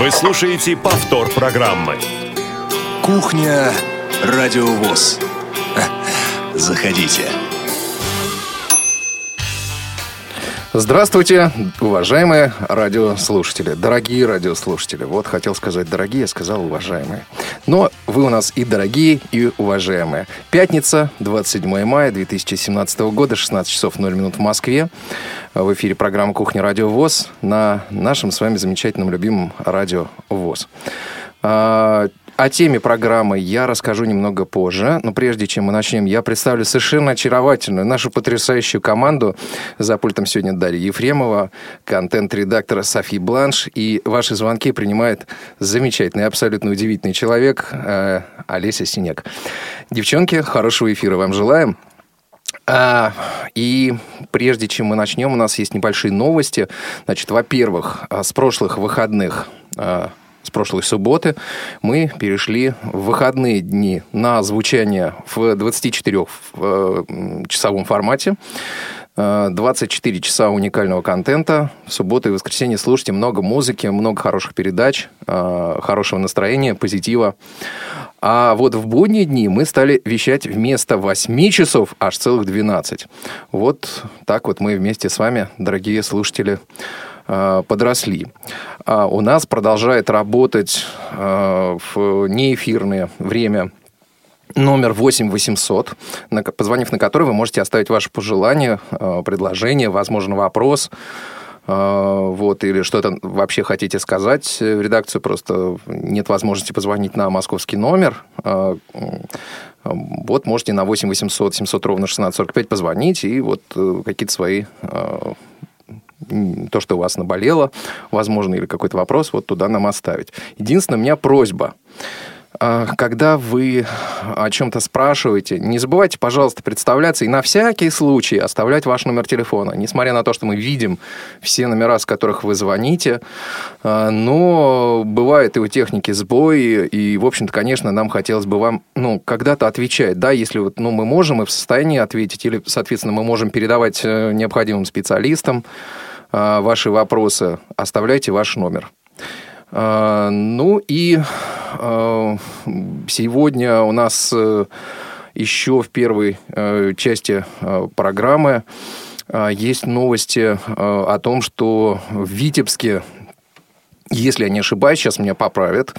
Вы слушаете повтор программы. Кухня Радиовоз. Заходите. Здравствуйте, уважаемые радиослушатели, дорогие радиослушатели. Вот хотел сказать дорогие, сказал уважаемые. Но вы у нас и дорогие, и уважаемые. Пятница, 27 мая 2017 года, 16 часов 0 минут в Москве. В эфире программа «Кухня Радио ВОЗ» на нашем с вами замечательном любимом Радио ВОЗ. О теме программы я расскажу немного позже, но прежде чем мы начнем, я представлю совершенно очаровательную нашу потрясающую команду. За пультом сегодня Дарья Ефремова, контент-редактор Софи Бланш, и ваши звонки принимает замечательный, абсолютно удивительный человек э, Олеся Синяк. Девчонки, хорошего эфира вам желаем. А, и прежде чем мы начнем, у нас есть небольшие новости. Значит, во-первых, с прошлых выходных а, с прошлой субботы мы перешли в выходные дни на звучание в 24-часовом формате. 24 часа уникального контента. В субботу и воскресенье слушайте много музыки, много хороших передач, хорошего настроения, позитива. А вот в будние дни мы стали вещать вместо 8 часов аж целых 12. Вот так вот мы вместе с вами, дорогие слушатели, Э, подросли. А у нас продолжает работать э, в неэфирное время номер 8 800, позвонив на который вы можете оставить ваши пожелания, э, предложения, возможно, вопрос, вот, или что-то вообще хотите сказать в редакцию, просто нет возможности позвонить на московский номер, вот можете на 8 800 700 ровно 1645 позвонить и вот какие-то свои то, что у вас наболело, возможно, или какой-то вопрос, вот туда нам оставить. Единственное, у меня просьба. А, когда вы о чем-то спрашиваете, не забывайте, пожалуйста, представляться и на всякий случай оставлять ваш номер телефона. Несмотря на то, что мы видим все номера, с которых вы звоните, а, но бывает и у техники сбой, и, в общем-то, конечно, нам хотелось бы вам ну, когда-то отвечать. Да, если вот, ну, мы можем и в состоянии ответить, или, соответственно, мы можем передавать э, необходимым специалистам, ваши вопросы, оставляйте ваш номер. А, ну и а, сегодня у нас э, еще в первой э, части программы есть новости о том, что в Витебске, если я не ошибаюсь, сейчас меня поправят,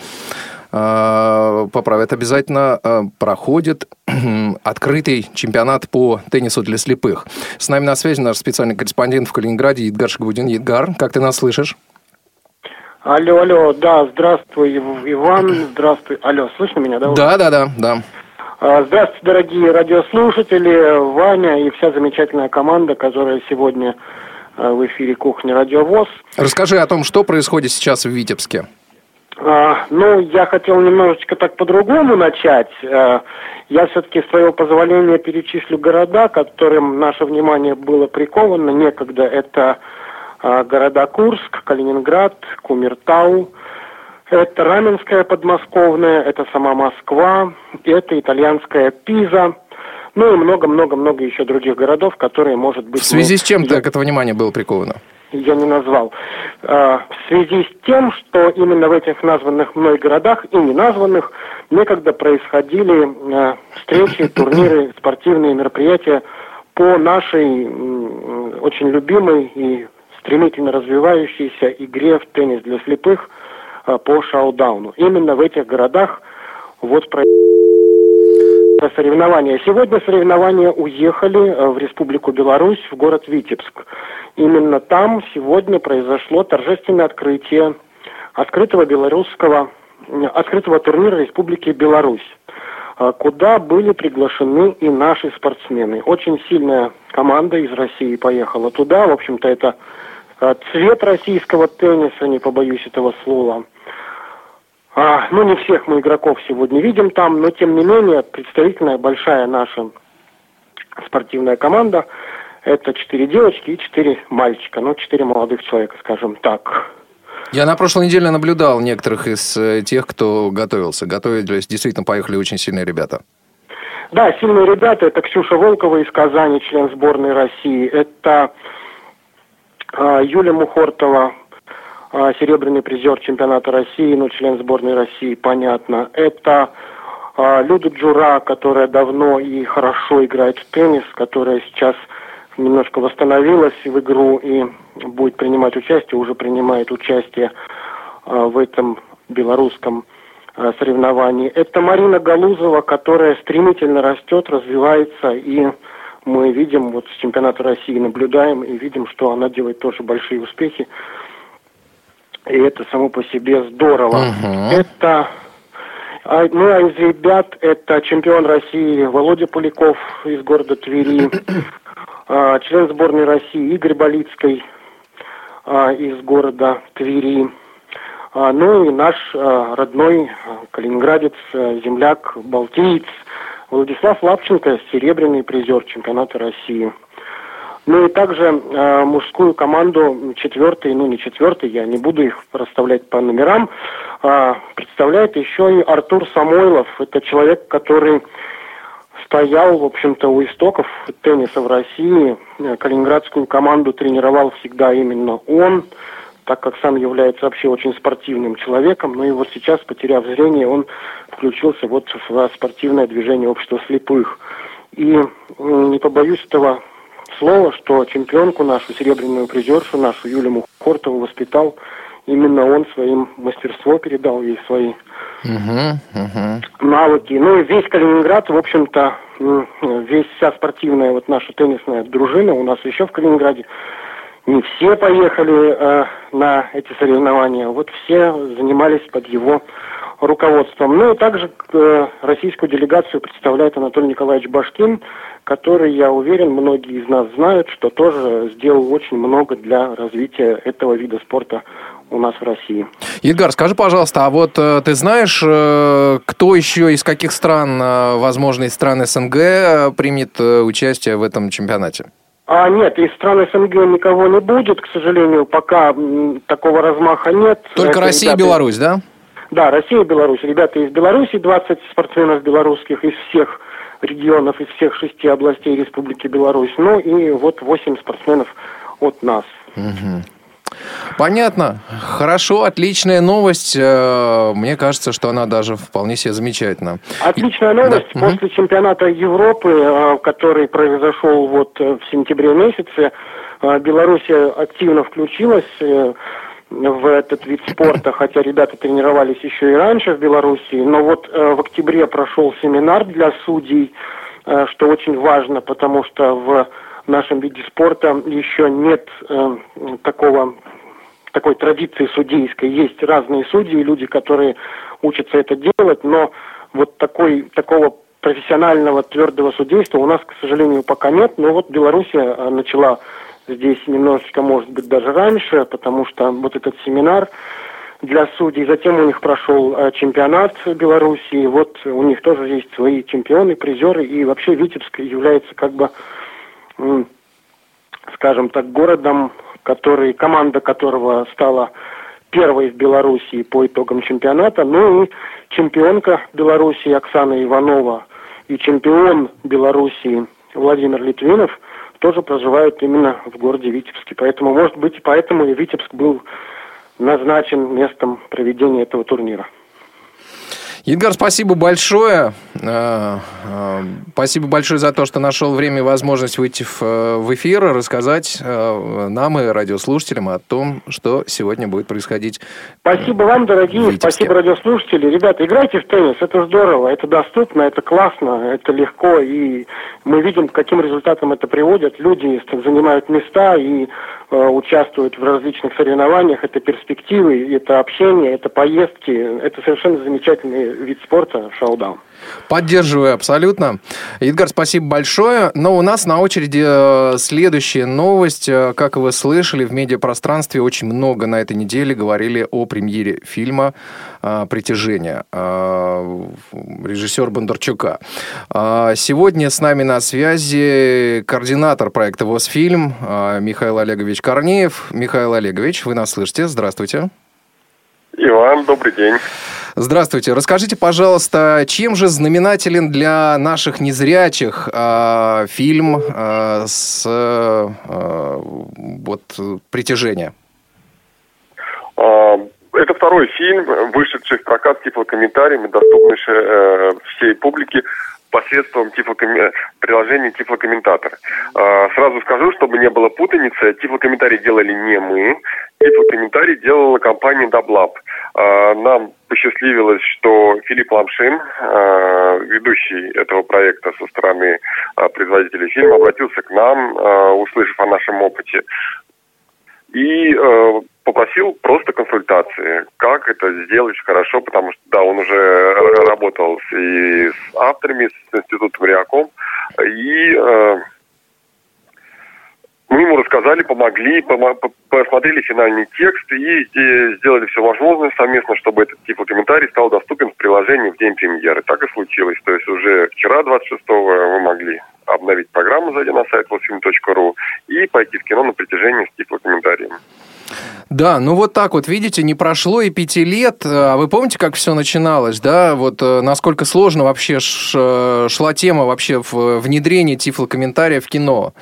поправят обязательно, проходит открытый чемпионат по теннису для слепых. С нами на связи наш специальный корреспондент в Калининграде Едгар Шагудин. Едгар, как ты нас слышишь? Алло, алло, да, здравствуй, Иван, здравствуй. Алло, слышно меня, да? Да, да, да, да. А, здравствуйте, дорогие радиослушатели, Ваня и вся замечательная команда, которая сегодня а, в эфире «Кухня Радиовоз». Расскажи о том, что происходит сейчас в Витебске. А, ну, я хотел немножечко так по-другому начать. А, я все-таки, с твоего позволения, перечислю города, которым наше внимание было приковано некогда. Это а, города Курск, Калининград, Кумертау, это Раменская подмосковная, это сама Москва, это итальянская Пиза, ну и много-много-много еще других городов, которые, может быть... В связи с чем так это внимание было приковано? Я не назвал. А, в связи с тем, что именно в этих названных мной городах и не названных некогда происходили а, встречи, турниры, спортивные мероприятия по нашей очень любимой и стремительно развивающейся игре в теннис для слепых по шоу-дауну. Именно в этих городах вот про соревнования. Сегодня соревнования уехали в Республику Беларусь, в город Витебск. Именно там сегодня произошло торжественное открытие открытого белорусского, открытого турнира Республики Беларусь, а, куда были приглашены и наши спортсмены. Очень сильная команда из России поехала туда. В общем-то, это а, цвет российского тенниса, не побоюсь этого слова. А, ну, не всех мы игроков сегодня видим там, но тем не менее представительная большая наша спортивная команда – это четыре девочки и четыре мальчика, ну, четыре молодых человека, скажем так. Я на прошлой неделе наблюдал некоторых из э, тех, кто готовился. Готовились, действительно поехали очень сильные ребята. Да, сильные ребята. Это Ксюша Волкова из Казани, член сборной России. Это э, Юлия Мухортова, а, серебряный призер чемпионата России, ну, член сборной России, понятно. Это а, Люда Джура, которая давно и хорошо играет в теннис, которая сейчас немножко восстановилась в игру и будет принимать участие, уже принимает участие а, в этом белорусском а, соревновании. Это Марина Галузова, которая стремительно растет, развивается и мы видим, вот с чемпионата России наблюдаем и видим, что она делает тоже большие успехи. И это само по себе здорово. Uh-huh. Это а, ну, а из ребят это чемпион России Володя Поляков из города Твери, а, член сборной России Игорь Болицкий а, из города Твери, ну и наш родной калининградец, земляк, балтиец Владислав Лапченко, серебряный призер чемпионата России. Ну и также э, мужскую команду четвертый, ну не четвертый, я не буду их расставлять по номерам, э, представляет еще и Артур Самойлов. Это человек, который стоял, в общем-то, у истоков тенниса в России. Калининградскую команду тренировал всегда именно он, так как сам является вообще очень спортивным человеком. Ну и вот сейчас, потеряв зрение, он включился вот в спортивное движение общества слепых. И не побоюсь этого слова, что чемпионку нашу, серебряную призершу нашу, Юлию Мухортову, воспитал именно он своим мастерство передал ей свои uh-huh, uh-huh. навыки. Ну и весь Калининград, в общем-то, весь вся спортивная вот наша теннисная дружина у нас еще в Калининграде. Не все поехали э, на эти соревнования, вот все занимались под его руководством. Ну и также э, российскую делегацию представляет Анатолий Николаевич Башкин, который, я уверен, многие из нас знают, что тоже сделал очень много для развития этого вида спорта у нас в России. Едгар, скажи, пожалуйста, а вот э, ты знаешь, э, кто еще из каких стран, э, возможно, из стран СНГ э, примет э, участие в этом чемпионате? А нет, из стран СНГ никого не будет, к сожалению, пока м, такого размаха нет. Только Это Россия ребята... и Беларусь, да? Да, Россия и Беларусь. Ребята из Беларуси, 20 спортсменов белорусских из всех регионов, из всех шести областей Республики Беларусь. Ну и вот 8 спортсменов от нас. Угу. Понятно. Хорошо, отличная новость. Э, мне кажется, что она даже вполне себе замечательна. Отличная новость. Да. После угу. чемпионата Европы, э, который произошел вот э, в сентябре месяце, Беларусь активно включилась в этот вид спорта, хотя ребята тренировались еще и раньше в Беларуси. Но вот в октябре прошел семинар для судей, что очень важно, потому что в нашем виде спорта еще нет э, такого такой традиции судейской. Есть разные судьи, люди, которые учатся это делать, но вот такой, такого профессионального твердого судейства у нас, к сожалению, пока нет. Но вот Белоруссия э, начала здесь немножечко, может быть, даже раньше, потому что вот этот семинар для судей, затем у них прошел э, чемпионат Белоруссии, вот у них тоже есть свои чемпионы, призеры, и вообще Витебск является как бы, скажем так, городом, который, команда которого стала первой в Белоруссии по итогам чемпионата, ну и чемпионка Белоруссии Оксана Иванова и чемпион Белоруссии Владимир Литвинов – тоже проживают именно в городе Витебске. Поэтому, может быть, поэтому и Витебск был назначен местом проведения этого турнира. Едгар, спасибо большое. Э, э, спасибо большое за то, что нашел время и возможность выйти в эфир, рассказать э, нам и радиослушателям о том, что сегодня будет происходить. Спасибо вам, дорогие, спасибо радиослушатели. Ребята, играйте в теннис, это здорово, это доступно, это классно, это легко, и мы видим, к каким результатам это приводит. Люди занимают места и Э, участвуют в различных соревнованиях. Это перспективы, это общение, это поездки. Это совершенно замечательный вид спорта шоу-даун. Поддерживаю абсолютно. Едгар, спасибо большое. Но у нас на очереди э, следующая новость. Э, как вы слышали, в медиапространстве очень много на этой неделе говорили о премьере фильма э, «Притяжение» режиссер Бондарчука. Сегодня с нами на связи координатор проекта «Восфильм» Михаил Олегович Корнеев. Михаил Олегович, вы нас слышите? Здравствуйте. Иван, добрый день. Здравствуйте. Расскажите, пожалуйста, чем же знаменателен для наших незрячих э, фильм э, с э, вот притяжения? Это второй фильм, вышедший в прокат с тифлокомментариями, доступный э, всей публике посредством тифлоком... приложения Тифлокомментатор. Э, сразу скажу, чтобы не было путаницы, тифлокомментарий делали не мы, тифлокомментарий делала компания Даблаб. Э, нам посчастливилось, что Филипп Ламшин, э, ведущий этого проекта со стороны э, производителей фильма, обратился к нам, услышав о нашем опыте и э, попросил просто консультации, как это сделать хорошо, потому что, да, он уже работал и с авторами, с институтом Реакомп, и э, мы ему рассказали, помогли, пом- посмотрели финальный текст и сделали все возможное совместно, чтобы этот тип комментарий стал доступен в приложении в день премьеры. Так и случилось. То есть уже вчера, 26-го, вы могли обновить программу, зайдя на сайт восфильм.ру и пойти в кино на притяжении с тифлокомментарием. Да, ну вот так вот, видите, не прошло и пяти лет. А вы помните, как все начиналось, да? Вот э, насколько сложно вообще э, шла тема вообще в внедрении тифлокомментария в кино.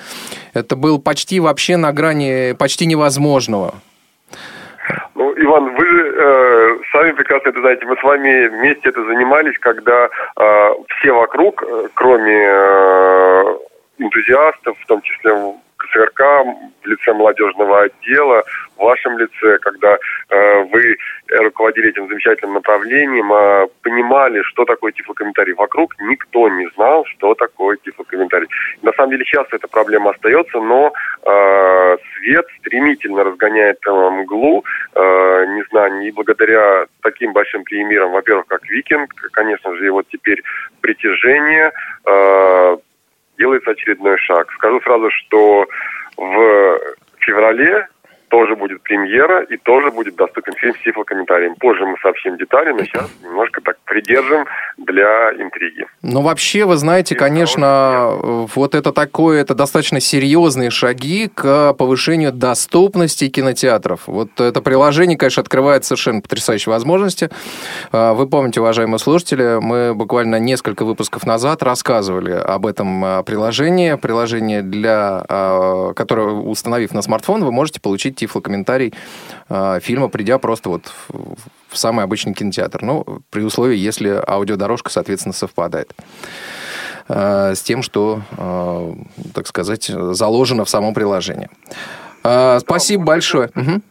Это был почти вообще на грани почти невозможного. Ну, Иван, вы же э, сами прекрасно это знаете. Мы с вами вместе это занимались, когда э, все вокруг, э, кроме э, энтузиастов, в том числе КСРК в лице молодежного отдела, в вашем лице, когда э, вы руководили этим замечательным направлением, э, понимали, что такое тифлокомментарий. Вокруг никто не знал, что такое тифлокомментарий. На самом деле сейчас эта проблема остается, но э, свет стремительно разгоняет э, мглу, э, не знаю, и благодаря таким большим премьерам, во-первых, как «Викинг», конечно же, и вот теперь «Притяжение», э, делается очередной шаг. Скажу сразу, что в феврале тоже будет премьера и тоже будет доступен фильм с тифлокомментарием. Позже мы сообщим детали, но сейчас немножко так придержим для интриги. Ну, вообще, вы знаете, конечно, вот это такое, это достаточно серьезные шаги к повышению доступности кинотеатров. Вот это приложение, конечно, открывает совершенно потрясающие возможности. А, вы помните, уважаемые слушатели, мы буквально несколько выпусков назад рассказывали об этом а, приложении. Приложение, для, а, которое, установив на смартфон, вы можете получить тифлокомментарий э, фильма, придя просто вот в, в самый обычный кинотеатр. Ну, при условии, если аудиодорожка, соответственно, совпадает э, с тем, что, э, так сказать, заложено в самом приложении. Э, спасибо большое. Угу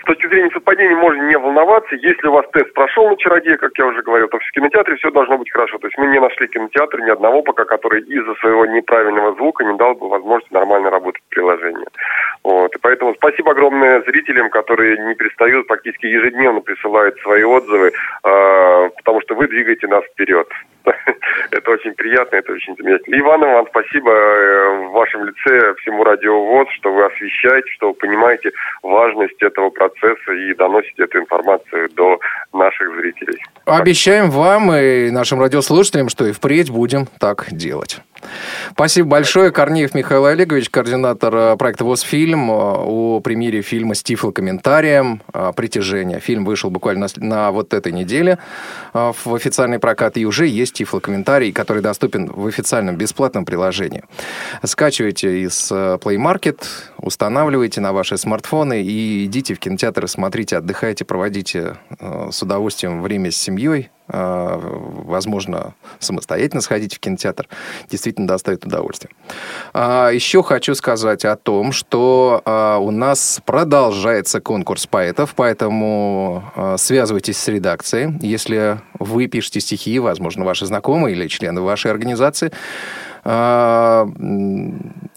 с точки зрения совпадений можно не волноваться. Если у вас тест прошел на чародея, как я уже говорил, то в кинотеатре все должно быть хорошо. То есть мы не нашли кинотеатр ни одного пока, который из-за своего неправильного звука не дал бы возможности нормально работать приложение. Вот. И поэтому спасибо огромное зрителям, которые не перестают, практически ежедневно присылают свои отзывы, э, потому что вы двигаете нас вперед. Это очень приятно, это очень замечательно. Иван, вам спасибо э, в вашем лице всему Радио ВОЗ, что вы освещаете, что вы понимаете важность этого процесса и доносите эту информацию до наших зрителей. Обещаем вам и нашим радиослушателям, что и впредь будем так делать. Спасибо большое. Корнеев Михаил Олегович, координатор э, проекта «Восфильм» э, о премьере фильма с тифлокомментарием э, «Притяжение». Фильм вышел буквально на вот этой неделе в официальный прокат, и уже есть тифлокомментарий, который доступен в официальном бесплатном приложении. Скачивайте из Play Market, устанавливайте на ваши смартфоны и идите в кинотеатр, смотрите, отдыхайте, проводите с удовольствием время с семьей, возможно, самостоятельно сходить в кинотеатр, действительно доставит удовольствие. А, еще хочу сказать о том, что а, у нас продолжается конкурс поэтов, поэтому связывайтесь с редакцией. Если вы пишете стихи, возможно, ваши знакомые или члены вашей организации, а,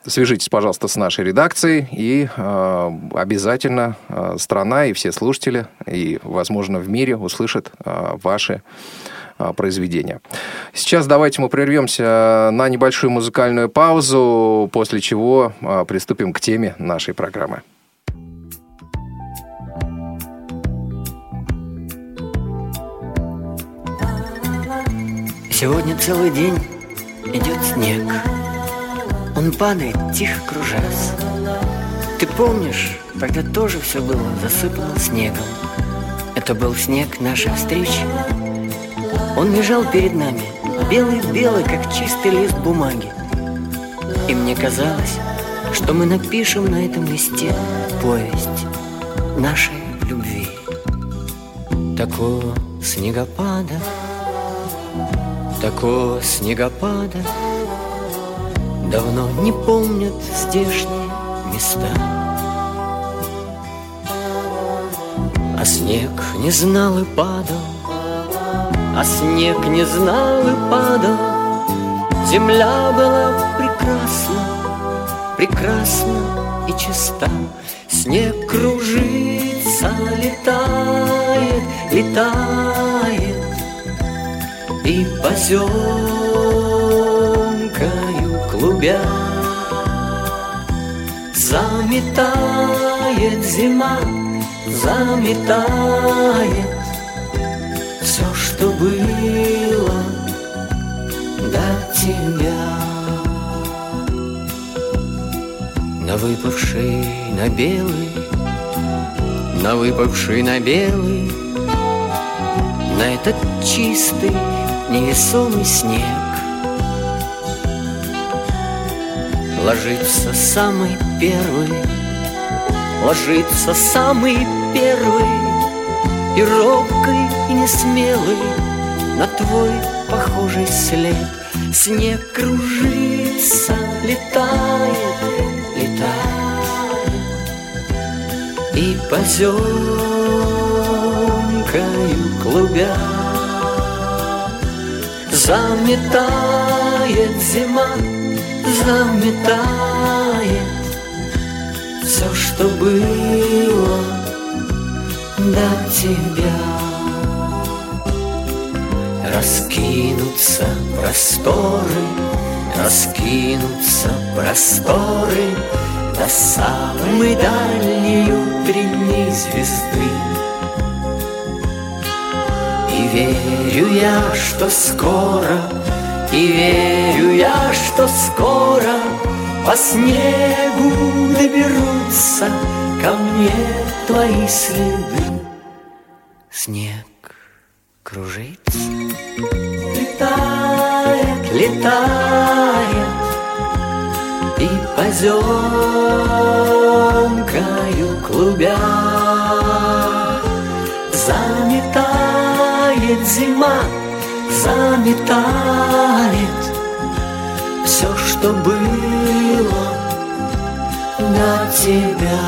свяжитесь, пожалуйста, с нашей редакцией, и а, обязательно а, страна и все слушатели, и, возможно, в мире услышат ваши произведения. Сейчас давайте мы прервемся на небольшую музыкальную паузу, после чего приступим к теме нашей программы. Сегодня целый день идет снег. Он падает, тихо кружась. Ты помнишь, тогда тоже все было засыпано снегом. Это был снег нашей встречи. Он лежал перед нами, белый-белый, как чистый лист бумаги. И мне казалось, что мы напишем на этом листе повесть нашей любви. Такого снегопада, такого снегопада Давно не помнят здешние места. А снег не знал и падал, а снег не знал и падал. Земля была прекрасна, прекрасна и чиста. Снег кружится, летает, летает И поземкою клубя. Заметает зима, заметает Все, что было до тебя. На выпавший на белый На выпавший на белый На этот чистый невесомый снег. Ложится самый первый Ложится самый первый И робкий, и несмелый На твой похожий след. Снег кружится, летает, летает И поземкою клубя Заметает зима, заметает Все, что было до тебя. Раскинутся просторы, раскинутся просторы До самой дальней утренней звезды верю я, что скоро, и верю я, что скоро По снегу доберутся ко мне твои следы. Снег кружится, летает, летает И поземкою клубя Заметает зима, заметает Все, что было до тебя.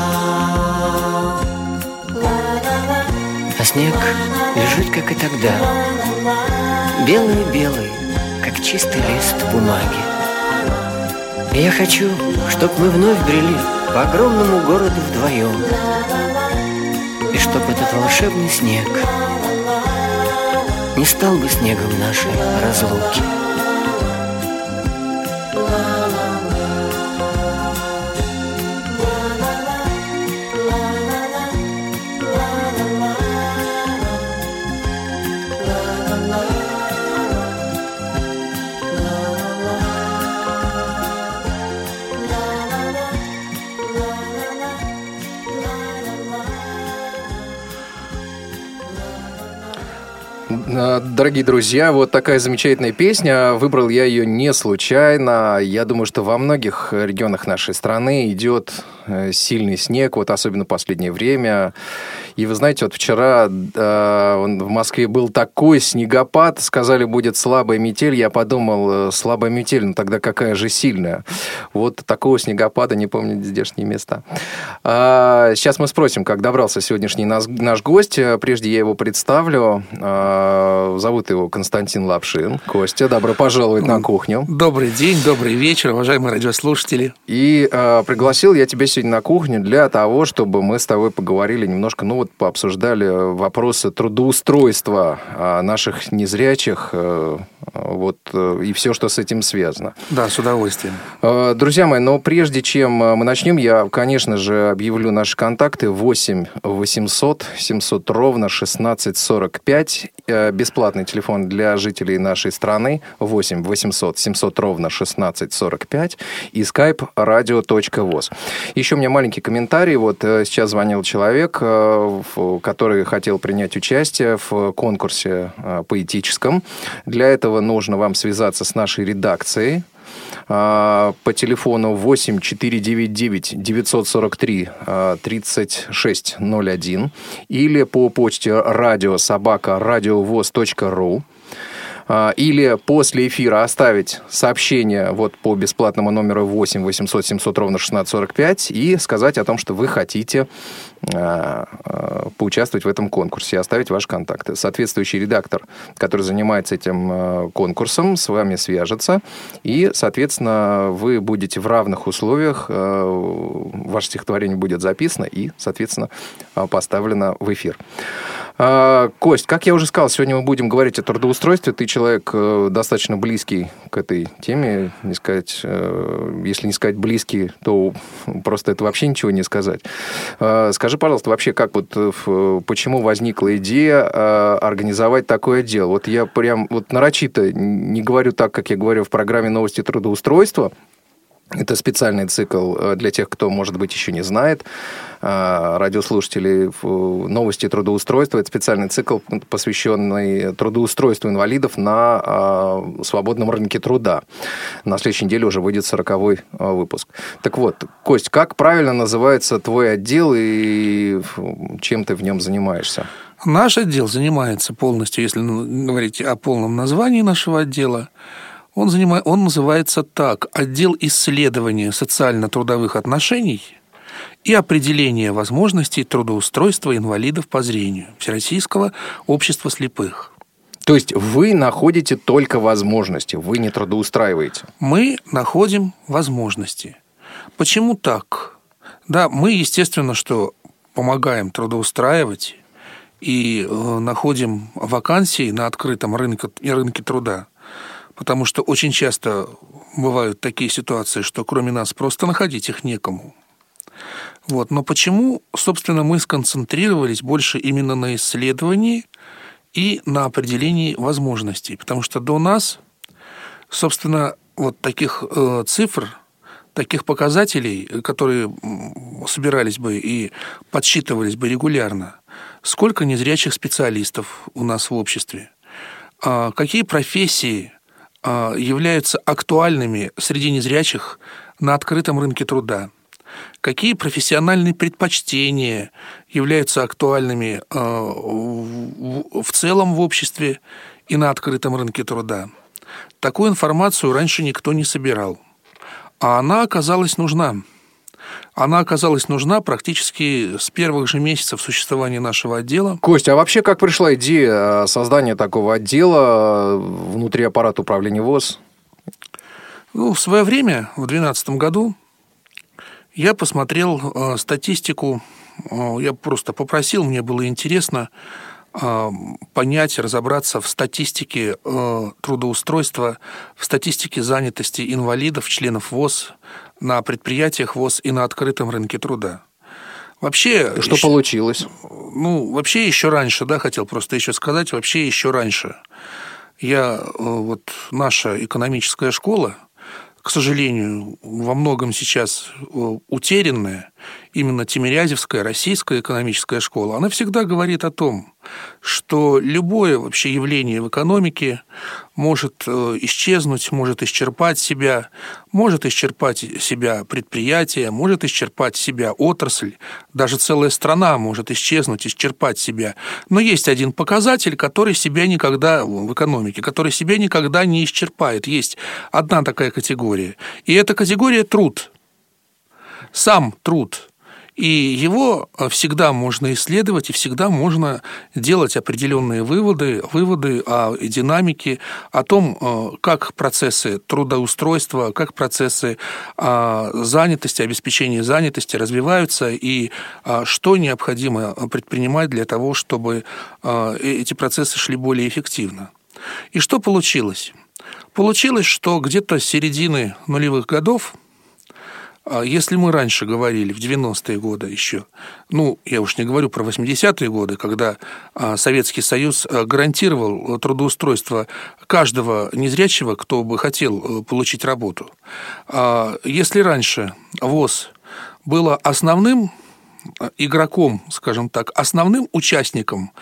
А снег лежит, как и тогда Белый-белый, как чистый лист бумаги. И я хочу, чтоб мы вновь брели По огромному городу вдвоем И чтоб этот волшебный снег Не стал бы снегом нашей разлуки Дорогие друзья, вот такая замечательная песня. Выбрал я ее не случайно. Я думаю, что во многих регионах нашей страны идет э, сильный снег, вот особенно последнее время. И вы знаете, вот вчера э, в Москве был такой снегопад, сказали, будет слабая метель. Я подумал, э, слабая метель, ну тогда какая же сильная. Вот такого снегопада не помню здешние места. А, сейчас мы спросим, как добрался сегодняшний наш, наш гость. Прежде я его представлю. А, зовут его Константин Лапшин. Костя, добро пожаловать на кухню. Добрый день, добрый вечер, уважаемые радиослушатели. И э, пригласил я тебя сегодня на кухню для того, чтобы мы с тобой поговорили немножко, ну вот пообсуждали вопросы трудоустройства э, наших незрячих, э, вот, э, и все, что с этим связано. Да, с удовольствием. Э, Друзья мои, но прежде чем мы начнем, я, конечно же, объявлю наши контакты 8 800 700 ровно 1645. Э, Бесплатный телефон для жителей нашей страны 8 800 700 ровно 1645 и skype radio.voz. Еще у меня маленький комментарий. Вот сейчас звонил человек, который хотел принять участие в конкурсе э, поэтическом. Для этого нужно вам связаться с нашей редакцией. по телефону 8 499 943 3601 или по почте радиособака радиовоз.ру. А, или после эфира оставить сообщение вот по бесплатному номеру 8 800 700 ровно 1645 и сказать о том, что вы хотите а, а, поучаствовать в этом конкурсе и оставить ваши контакты. Соответствующий редактор, который занимается этим конкурсом, с вами свяжется, и, соответственно, вы будете в равных условиях, ваше стихотворение будет записано и, соответственно, поставлено в эфир. Кость, как я уже сказал, сегодня мы будем говорить о трудоустройстве. Ты человек э, достаточно близкий к этой теме, не сказать, э, если не сказать близкий, то просто это вообще ничего не сказать. Э, скажи, пожалуйста, вообще, как вот, почему возникла идея организовать такое отдел? Вот я прям вот нарочито не говорю так, как я говорю в программе «Новости трудоустройства», это специальный цикл э, для тех, кто, может быть, еще не знает. Э, радиослушатели новости трудоустройства. Это специальный цикл, посвященный трудоустройству инвалидов на э, свободном рынке труда. На следующей неделе уже выйдет сороковой выпуск. Так вот, Кость, как правильно называется твой отдел и чем ты в нем занимаешься? Наш отдел занимается полностью, если говорить о полном названии нашего отдела, он, занимает, он называется так «Отдел исследования социально-трудовых отношений и определения возможностей трудоустройства инвалидов по зрению Всероссийского общества слепых». То есть вы находите только возможности, вы не трудоустраиваете? Мы находим возможности. Почему так? Да, мы, естественно, что помогаем трудоустраивать и э, находим вакансии на открытом рынке, рынке труда потому что очень часто бывают такие ситуации, что кроме нас просто находить их некому. Вот. Но почему, собственно, мы сконцентрировались больше именно на исследовании и на определении возможностей? Потому что до нас, собственно, вот таких э, цифр, таких показателей, которые собирались бы и подсчитывались бы регулярно, сколько незрячих специалистов у нас в обществе, а какие профессии являются актуальными среди незрячих на открытом рынке труда? Какие профессиональные предпочтения являются актуальными а, в целом в обществе и на открытом рынке труда? Такую информацию раньше никто не собирал, а она оказалась нужна – она оказалась нужна практически с первых же месяцев существования нашего отдела. Костя, а вообще как пришла идея э, создания такого отдела э, внутри аппарата управления ВОЗ? Ну, в свое время, в 2012 году, я посмотрел э, статистику, э, я просто попросил, мне было интересно э, понять, разобраться в статистике э, трудоустройства, в статистике занятости инвалидов, членов ВОЗ на предприятиях ВОЗ и на открытом рынке труда. Вообще... Что еще, получилось? Ну, вообще еще раньше, да, хотел просто еще сказать, вообще еще раньше. Я, э, вот наша экономическая школа, к сожалению, во многом сейчас э, утерянная, именно Тимирязевская российская экономическая школа, она всегда говорит о том, что любое вообще явление в экономике может э, исчезнуть, может исчерпать себя, может исчерпать себя предприятие, может исчерпать себя отрасль, даже целая страна может исчезнуть, исчерпать себя. Но есть один показатель, который себя никогда в экономике, который себя никогда не исчерпает. Есть одна такая категория. И эта категория труд. Сам труд – и его э, всегда можно исследовать, и всегда можно делать определенные выводы, выводы о динамике, о том, э, как процессы трудоустройства, как процессы а, занятости, обеспечения занятости развиваются, и а, что необходимо предпринимать для того, чтобы э, эти процессы шли более эффективно. И что получилось? Получилось, что где-то с середины нулевых годов а если мы раньше говорили, в 90-е годы еще, ну, я уж не говорю про 80-е годы, когда а, Советский Союз а, гарантировал трудоустройство каждого незрячего, кто бы хотел э, получить работу. Если раньше ВОЗ было основным игроком, скажем так, основным участником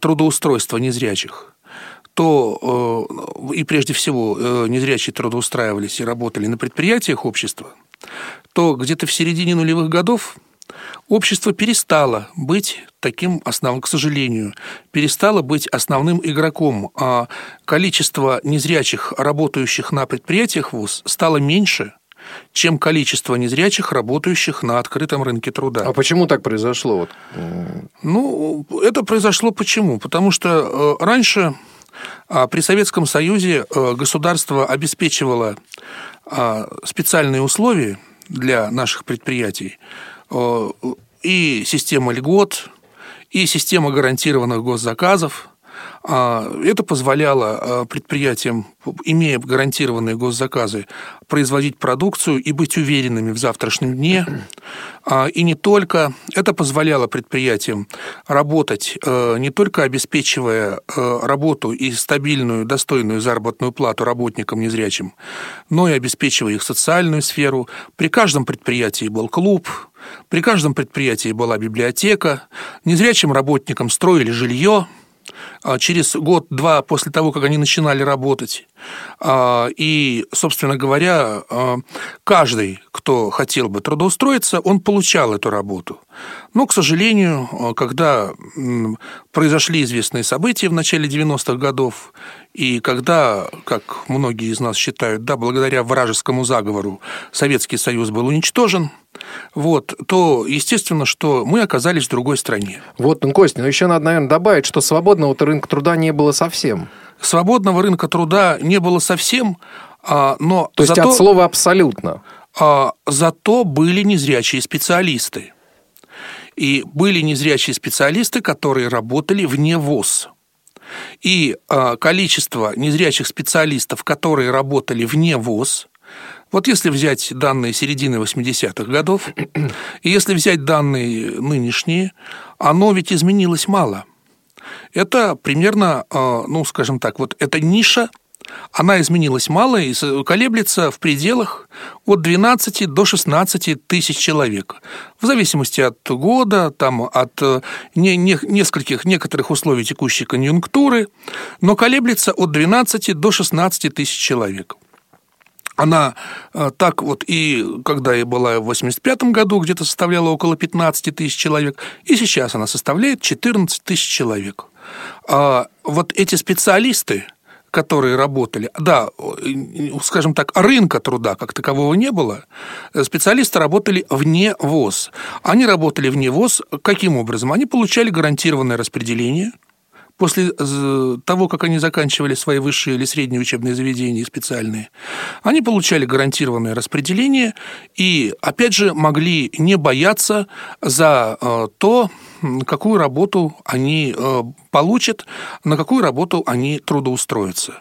трудоустройства незрячих, то и прежде всего незрячие трудоустраивались и работали на предприятиях общества, то где-то в середине нулевых годов общество перестало быть таким основным, к сожалению, перестало быть основным игроком, а количество незрячих, работающих на предприятиях ВУЗ, стало меньше, чем количество незрячих, работающих на открытом рынке труда. А почему так произошло? Вот? Ну, это произошло почему? Потому что э, раньше при Советском Союзе э, государство обеспечивало а, специальные условия для наших предприятий э, и система льгот, и система гарантированных госзаказов. А, это позволяло а, предприятиям, имея гарантированные госзаказы, производить продукцию и быть уверенными в завтрашнем дне. А, и не только. Это позволяло предприятиям работать, не только обеспечивая работу и стабильную, достойную заработную плату работникам незрячим, но и обеспечивая их социальную сферу. При каждом предприятии был клуб, при каждом предприятии была библиотека, незрячим работникам строили жилье, через год-два после того, как они начинали работать. А, и, собственно говоря, а, каждый, кто хотел бы трудоустроиться, он получал эту работу. Но, к сожалению, когда произошли известные события в начале 90-х годов, и когда, как многие из нас считают, да, благодаря вражескому заговору Советский Союз был уничтожен, вот, то естественно, что мы оказались в другой стране. Вот, ну, Костя, но еще надо, наверное, добавить, что свободного рынка труда не было совсем. Свободного рынка труда не было совсем, а, но То есть зато, от слова абсолютно. А, зато были незрячие специалисты. И были незрячие специалисты, которые работали вне ВОЗ. И а, количество незрячих специалистов, которые работали вне ВОЗ, вот если взять данные середины 80-х годов, и если взять данные нынешние, оно ведь изменилось мало. Это примерно, а, ну, скажем так, вот эта ниша она изменилась мало и колеблется в пределах от 12 до 16 тысяч человек. В зависимости от года, там, от э, не, не, нескольких, некоторых условий текущей конъюнктуры, но колеблется от 12 до 16 тысяч человек. Она э, так вот и когда я была в 85 году, где-то составляла около 15 тысяч человек, и сейчас она составляет 14 тысяч человек. А вот эти специалисты, которые работали, да, скажем так, рынка труда как такового не было, специалисты работали вне ВОЗ. Они работали вне ВОЗ каким образом? Они получали гарантированное распределение – после того, как они заканчивали свои высшие или средние учебные заведения специальные, они получали гарантированное распределение и, опять же, могли не бояться за э, то, какую работу они э, получат, на какую работу они трудоустроятся.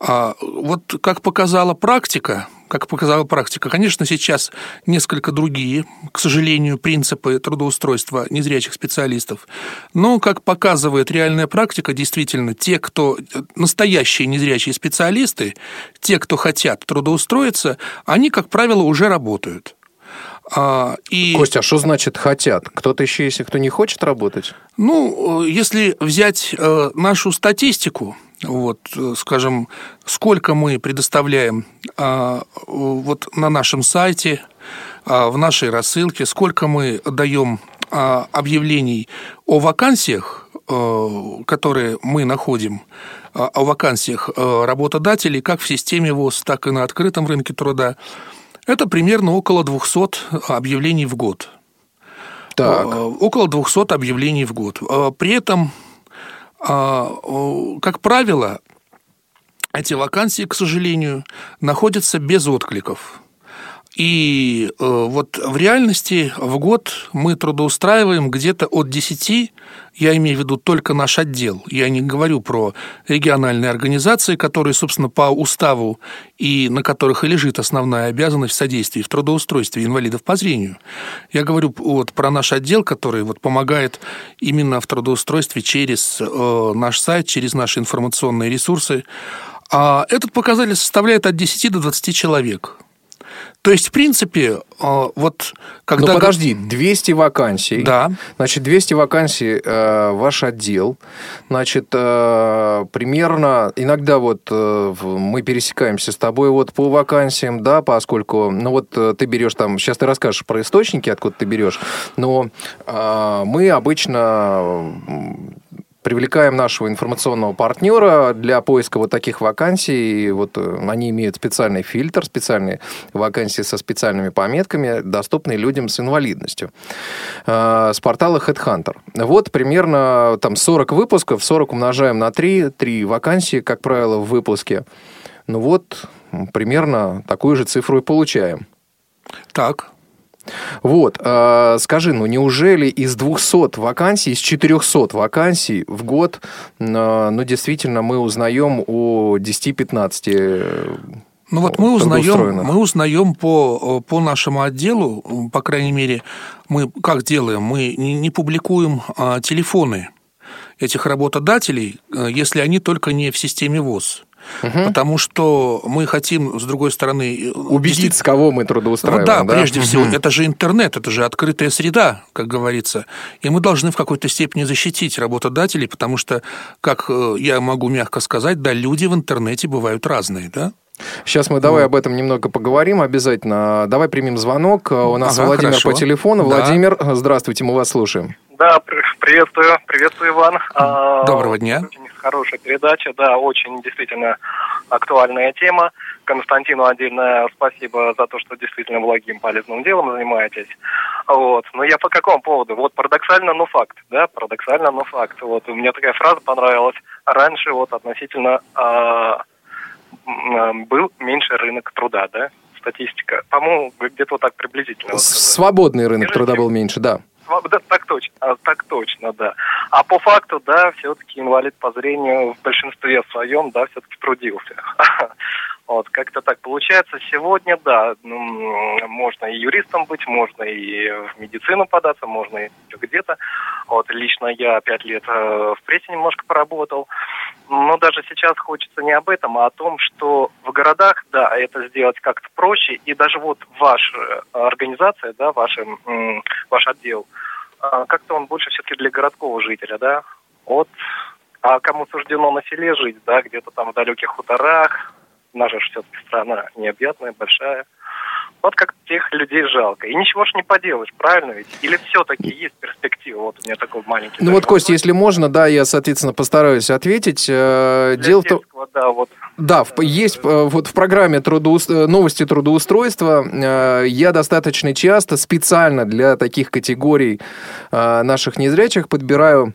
А вот как показала практика, как показала практика, конечно, сейчас несколько другие, к сожалению, принципы трудоустройства незрячих специалистов. Но, как показывает реальная практика, действительно, те, кто настоящие незрячие специалисты, те, кто хотят трудоустроиться, они, как правило, уже работают. А, и... Костя, а что значит хотят? Кто-то еще есть, кто не хочет работать? Ну, если взять э, нашу статистику, вот, э, скажем, сколько мы предоставляем а, вот на нашем сайте, а, в нашей рассылке, сколько мы даем а, объявлений о вакансиях, э, которые мы находим, о вакансиях э, работодателей как в системе ВОЗ, так и на открытом рынке труда, это примерно около 200 объявлений в год. Так. Около 200 объявлений в год. При этом как правило, эти вакансии, к сожалению, находятся без откликов. И э, вот в реальности в год мы трудоустраиваем где-то от 10, я имею в виду только наш отдел, я не говорю про региональные организации, которые, собственно, по уставу и на которых и лежит основная обязанность в содействии в трудоустройстве инвалидов по зрению. Я говорю вот про наш отдел, который вот помогает именно в трудоустройстве через э, наш сайт, через наши информационные ресурсы. А этот показатель составляет от 10 до 20 человек. То есть, в принципе, э, вот когда... Ну, подожди, 200 вакансий. Да. Значит, 200 вакансий э, ваш отдел. Значит, э, примерно, иногда вот э, мы пересекаемся с тобой вот по вакансиям, да, поскольку, ну вот э, ты берешь там, сейчас ты расскажешь про источники, откуда ты берешь, но э, мы обычно привлекаем нашего информационного партнера для поиска вот таких вакансий. Вот э, они имеют специальный фильтр, специальные вакансии со специальными пометками, доступные людям с инвалидностью. Э, с портала Headhunter. Вот примерно там 40 выпусков, 40 умножаем на 3, 3 вакансии, как правило, в выпуске. Ну вот, примерно такую же цифру и получаем. Так. Вот, э, скажи, ну неужели из 200 вакансий, из 400 вакансий в год, э, ну действительно мы узнаем о 10-15 ну вот мы узнаем, мы узнаем по, по нашему отделу, по крайней мере, мы как делаем, мы не, не публикуем а, телефоны этих работодателей, э, если они только не в системе ВОЗ. Угу. Потому что мы хотим, с другой стороны... Убедить, с кого мы трудоустраиваем. Ну, да, да, прежде угу. всего, это же интернет, это же открытая среда, как говорится. И мы должны в какой-то степени защитить работодателей, потому что, как э, я могу мягко сказать, да, люди в интернете бывают разные, да? Сейчас мы давай вот. об этом немного поговорим обязательно. Давай примем звонок. У нас ага, Владимир хорошо. по телефону. Да. Владимир, здравствуйте, мы вас слушаем. Да, приветствую, приветствую, Иван. А, Доброго дня. Хорошая передача, да, очень действительно актуальная тема. Константину отдельно спасибо за то, что действительно благим полезным делом занимаетесь. Вот. Но я по какому поводу? Вот парадоксально, но факт, да, парадоксально, но факт. Вот у меня такая фраза понравилась. Раньше вот относительно э, был меньше рынок труда, да, статистика. По-моему, где-то вот так приблизительно. Свободный рынок труда был меньше, да. Да, так точно, а, так точно, да. А по факту, да, все-таки инвалид по зрению в большинстве своем, да, все-таки трудился. Вот, как-то так получается. Сегодня, да, ну, можно и юристом быть, можно и в медицину податься, можно и где-то. Вот, лично я пять лет э, в прессе немножко поработал. Но даже сейчас хочется не об этом, а о том, что в городах, да, это сделать как-то проще. И даже вот ваша организация, да, ваш, ваш отдел, э, как-то он больше все-таки для городского жителя, да. Вот, а кому суждено на селе жить, да, где-то там в далеких хуторах, наша все-таки страна необъятная, большая. Вот как тех людей жалко. И ничего ж не поделаешь, правильно ведь? Или все-таки есть перспектива? Вот у меня такой маленький... Ну вот, Костя, если можно, да, я, соответственно, постараюсь ответить. Э, дело в том... Да, вот. Да, в, есть э, вот в программе трудоус... Э, новости трудоустройства я достаточно часто специально для таких категорий наших незрячих подбираю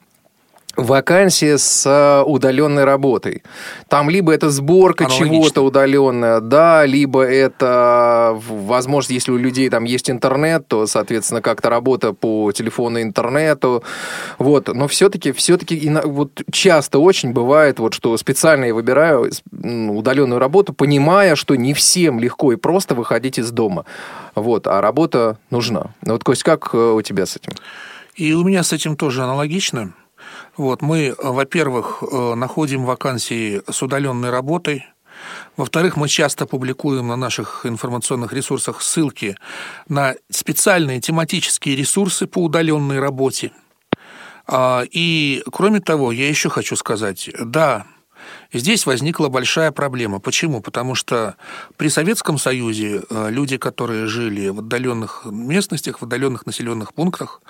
вакансии с э, удаленной работой. Там либо это сборка чего-то удаленная, да, либо это, возможно, если у людей там есть интернет, то, соответственно, как-то работа по телефону интернету. Вот. Но все-таки, все-таки вот часто очень бывает, вот, что специально я выбираю удаленную работу, понимая, что не всем легко и просто выходить из дома. Вот. А работа нужна. Вот, Кость, как э, у тебя с этим? И у меня с этим тоже аналогично. Вот, мы, во-первых, э, находим вакансии с удаленной работой, во-вторых, мы часто публикуем на наших информационных ресурсах ссылки на специальные тематические ресурсы по удаленной работе. А, и, кроме того, я еще хочу сказать, да, Здесь возникла большая проблема. Почему? Потому что при Советском Союзе э, люди, которые жили в отдаленных местностях, в отдаленных населенных пунктах,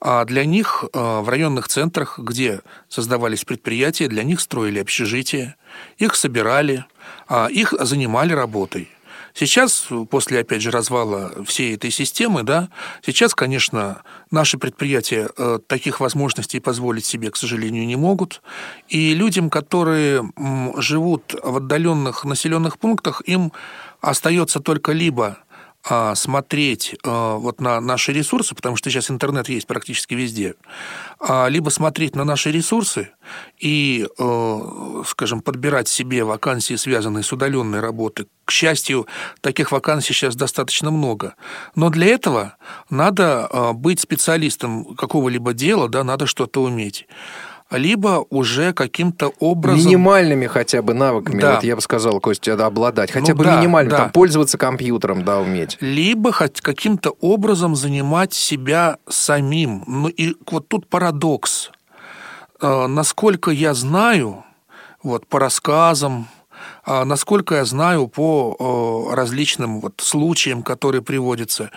а для них э, в районных центрах, где создавались предприятия, для них строили общежития, их собирали, а их занимали работой. Сейчас, после, опять же, развала всей этой системы, да, сейчас, конечно, наши предприятия э, таких возможностей позволить себе, к сожалению, не могут. И людям, которые живут в отдаленных населенных пунктах, им остается только либо смотреть а, вот на наши ресурсы, потому что сейчас интернет есть практически везде, а, либо смотреть на наши ресурсы и, скажем, подбирать себе вакансии, связанные с удаленной работой. К счастью, таких вакансий сейчас достаточно много. Но для этого надо быть специалистом какого-либо дела, да, надо что-то уметь. Либо уже каким-то образом... Минимальными хотя бы навыками, Да. вот я бы сказал, Костя, обладать. Хотя Ну бы да, минимально, да. там, пользоваться компьютером, да, уметь. либо хоть каким-то образом занимать себя самим. Ну и вот тут парадокс. Э, Насколько я знаю, вот по рассказам, насколько я знаю по э, различным вот случаям, которые приводятся,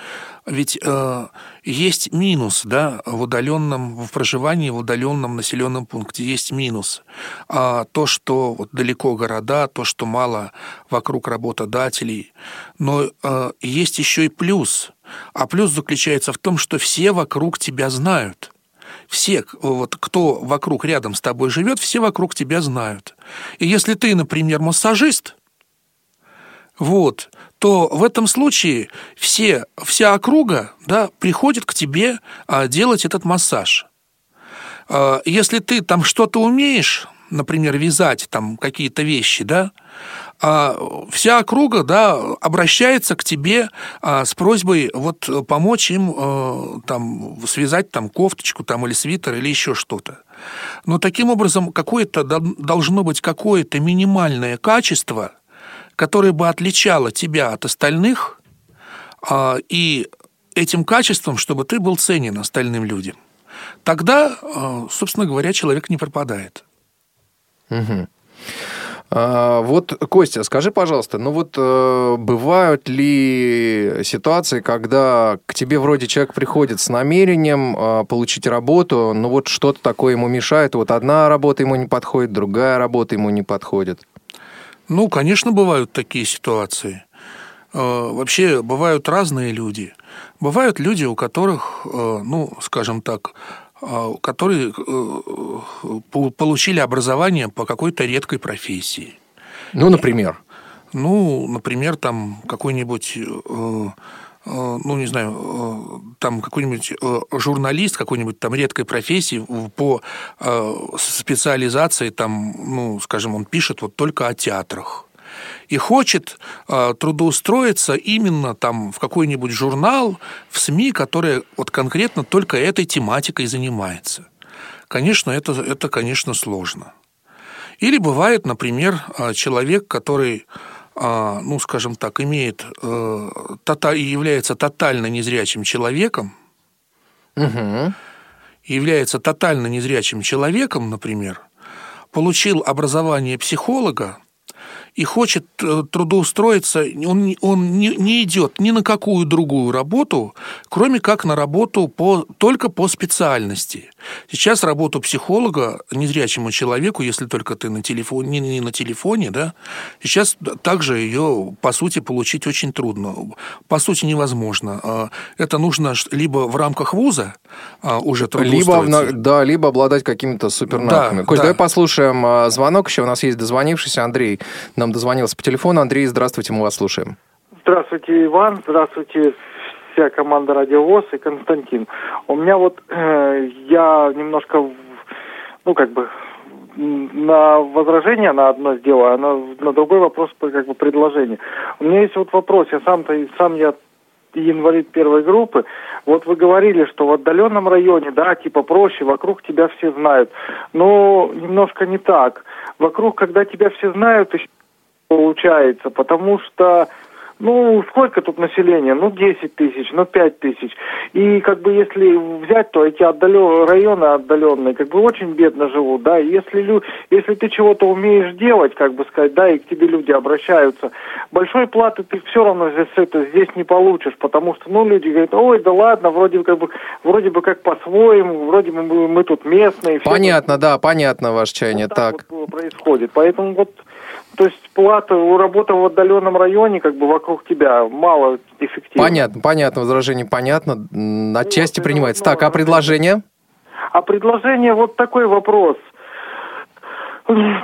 ведь э, есть минус, да, в удаленном, в проживании в удаленном населенном пункте есть минус. А то, что вот далеко города, то, что мало вокруг работодателей, но э, есть еще и плюс. А плюс заключается в том, что все вокруг тебя знают все, вот, кто вокруг рядом с тобой живет, все вокруг тебя знают. И если ты, например, массажист, вот, то в этом случае все, вся округа да, приходит к тебе а, делать этот массаж. А, Если ты там что-то умеешь, например, вязать там какие-то вещи, да, а, вся округа, да, обращается к тебе а, с просьбой вот помочь им э, там связать там кофточку там или свитер или еще что-то. Но таким образом какое-то дол- должно быть какое-то минимальное качество, которое бы отличало тебя от остальных, а, и этим качеством, чтобы ты был ценен остальным людям. Тогда, э, собственно говоря, человек не пропадает. А, вот, Костя, скажи, пожалуйста, ну вот э, бывают ли ситуации, когда к тебе вроде человек приходит с намерением э, получить работу, но вот что-то такое ему мешает, вот одна работа ему не подходит, другая работа ему не подходит? Ну, конечно, бывают такие ситуации. Э, Вообще бывают разные люди. Бывают люди, у которых, э, ну, скажем так, которые э, по- получили образование по какой-то редкой профессии. Ну, например. Ну, например, там какой-нибудь, э, э, ну, не знаю, там какой-нибудь журналист какой-нибудь там редкой профессии по специализации, там, ну, скажем, он пишет вот только о театрах и хочет э, трудоустроиться именно там в какой-нибудь журнал, в СМИ, который вот конкретно только этой тематикой занимается. Конечно, это, это конечно, сложно. Или бывает, например, а, человек, который, а, ну, скажем так, имеет, э, является тотально незрячим человеком, Мгм. является тотально незрячим человеком, например, получил образование психолога и хочет э, трудоустроиться, он, он не, не идет ни на какую другую работу, кроме как на работу по, только по специальности. Сейчас работу психолога незрячему человеку, если только ты на телефоне, не, не на телефоне, да, сейчас также ее, по сути, получить очень трудно. По сути, невозможно. А, Это нужно либо в рамках вуза а, уже Либо, да, либо обладать какими-то супернавыками. Да, Кость, да. давай послушаем а, звонок еще. У нас есть дозвонившийся Андрей. Нам дозвонился по телефону. Андрей, здравствуйте, мы вас слушаем. Здравствуйте, Иван. Здравствуйте, вся команда Радиовоз и Константин. У меня вот, э, я немножко, ну, как бы, на возражение на одно сделаю, а на, на другой вопрос, как бы, предложение. У меня есть вот вопрос, я сам-то, сам я инвалид первой группы. Вот вы говорили, что в отдаленном районе, да, типа проще, вокруг тебя все знают. Но немножко не так. Вокруг, когда тебя все знают, получается, потому что ну, сколько тут населения? Ну, 10 тысяч, ну, 5 тысяч. И, как бы, если взять, то эти отдален... районы отдаленные, как бы, очень бедно живут, да. И Если, лю... если ты чего-то умеешь делать, как бы сказать, да, и к тебе люди обращаются, большой платы ты все равно здесь, это, здесь не получишь, потому что, ну, люди говорят, ой, да ладно, вроде как бы, вроде бы как по-своему, вроде бы мы, мы тут местные. Понятно, да, понятно ваше чаяние. вот Так, вот происходит. Поэтому вот, то есть плата, работа в отдаленном районе, как бы вокруг тебя, мало эффективно. понятно, понятно, возражение понятно. М, Отчасти это принимается. Так, а новое предложение? А предложение вот такой вопрос.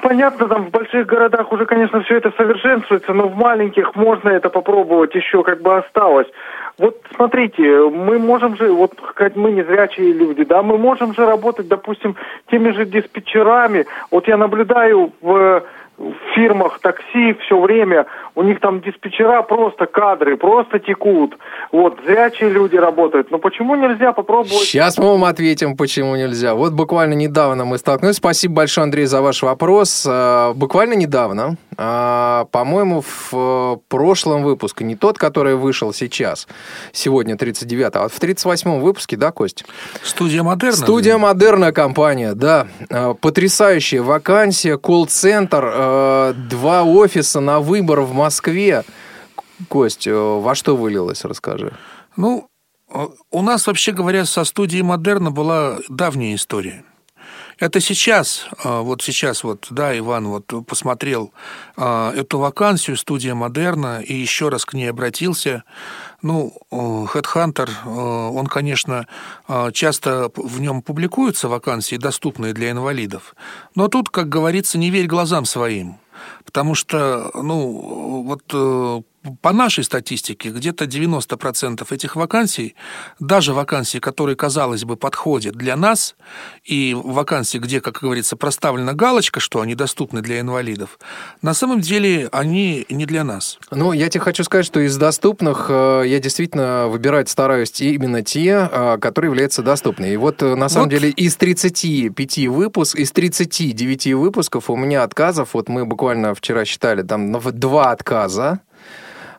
Понятно, там в больших городах уже, конечно, все это совершенствуется, но в маленьких можно это попробовать, еще как бы осталось. Вот смотрите, мы можем же, вот как мы незрячие люди, да, мы можем же работать, допустим, теми же диспетчерами. Вот я наблюдаю в в фирмах такси все время, у них там диспетчера просто кадры, просто текут. Вот, зрячие люди работают. Но почему нельзя попробовать... Сейчас мы вам ответим, почему нельзя. Вот буквально недавно мы столкнулись. Спасибо большое, Андрей, за ваш вопрос. А, буквально недавно, по-моему, в э, прошлом выпуске, не тот, который вышел сейчас, сегодня 39 а в 38-м выпуске, да, Кость? Студия Модерна? Студия Модерна компания, да. А, потрясающая вакансия, колл-центр, два офиса на выбор в Москве. Кость, во что вылилось, расскажи. Ну, э, у нас, вообще говоря, со студией Модерна была давняя история. Это сейчас, э, вот сейчас вот, да, Иван вот посмотрел эту вакансию студия Модерна и еще раз к ней обратился. Ну, Headhunter, он, конечно, часто в нем публикуются вакансии, доступные для инвалидов. Но тут, как говорится, не верь глазам своим. Потому что, ну, вот э, по нашей статистике, где-то 90% этих вакансий, даже вакансии, которые, казалось бы, подходят для нас, и вакансии, где, как говорится, проставлена галочка, что они доступны для инвалидов, на самом деле они не для нас. Ну, я тебе хочу сказать, что из доступных э, я действительно выбирать стараюсь именно те, э, которые являются доступными. И вот, на самом вот. деле, из 35 выпусков, из 39 выпусков у меня отказов, вот мы буквально вчера считали, там два отказа,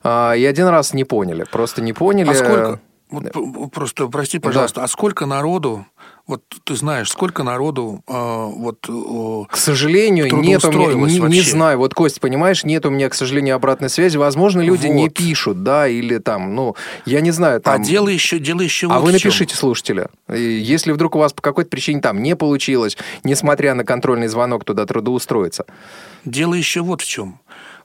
а, и один раз не поняли, просто не поняли. А сколько? Вот, просто, прости, пожалуйста, да. а сколько народу, вот ты знаешь, сколько народу, э, вот... Э, к сожалению, нет у меня, не, не знаю, вот, Кость, понимаешь, нет у меня, к сожалению, обратной связи. Возможно, люди вот. не пишут, да, или там, ну, я не знаю. Там... А дело еще, дело еще А вот вы напишите слушателя. Если вдруг у вас по какой-то причине там не получилось, несмотря на контрольный звонок туда трудоустроиться. Дело еще вот в чем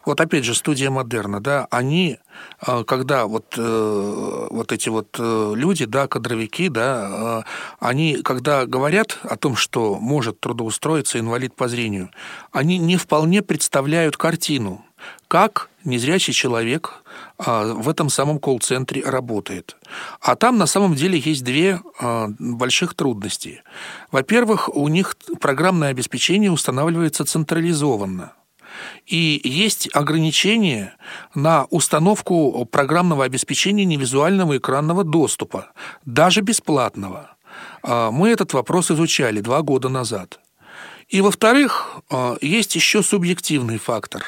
вот опять же студия Модерна, да, они, а, когда вот, э, вот эти вот э, люди, да, кадровики, да, а, они, когда говорят о том, что может трудоустроиться инвалид по зрению, они не вполне представляют картину, как незрячий человек а, в этом самом колл-центре работает. А там на самом деле есть две больших трудности. Во-первых, у них программное обеспечение устанавливается централизованно. И есть ограничения на установку программного обеспечения невизуального экранного доступа, даже бесплатного. А, мы этот вопрос изучали два года назад. И, во-вторых, а, есть еще субъективный фактор.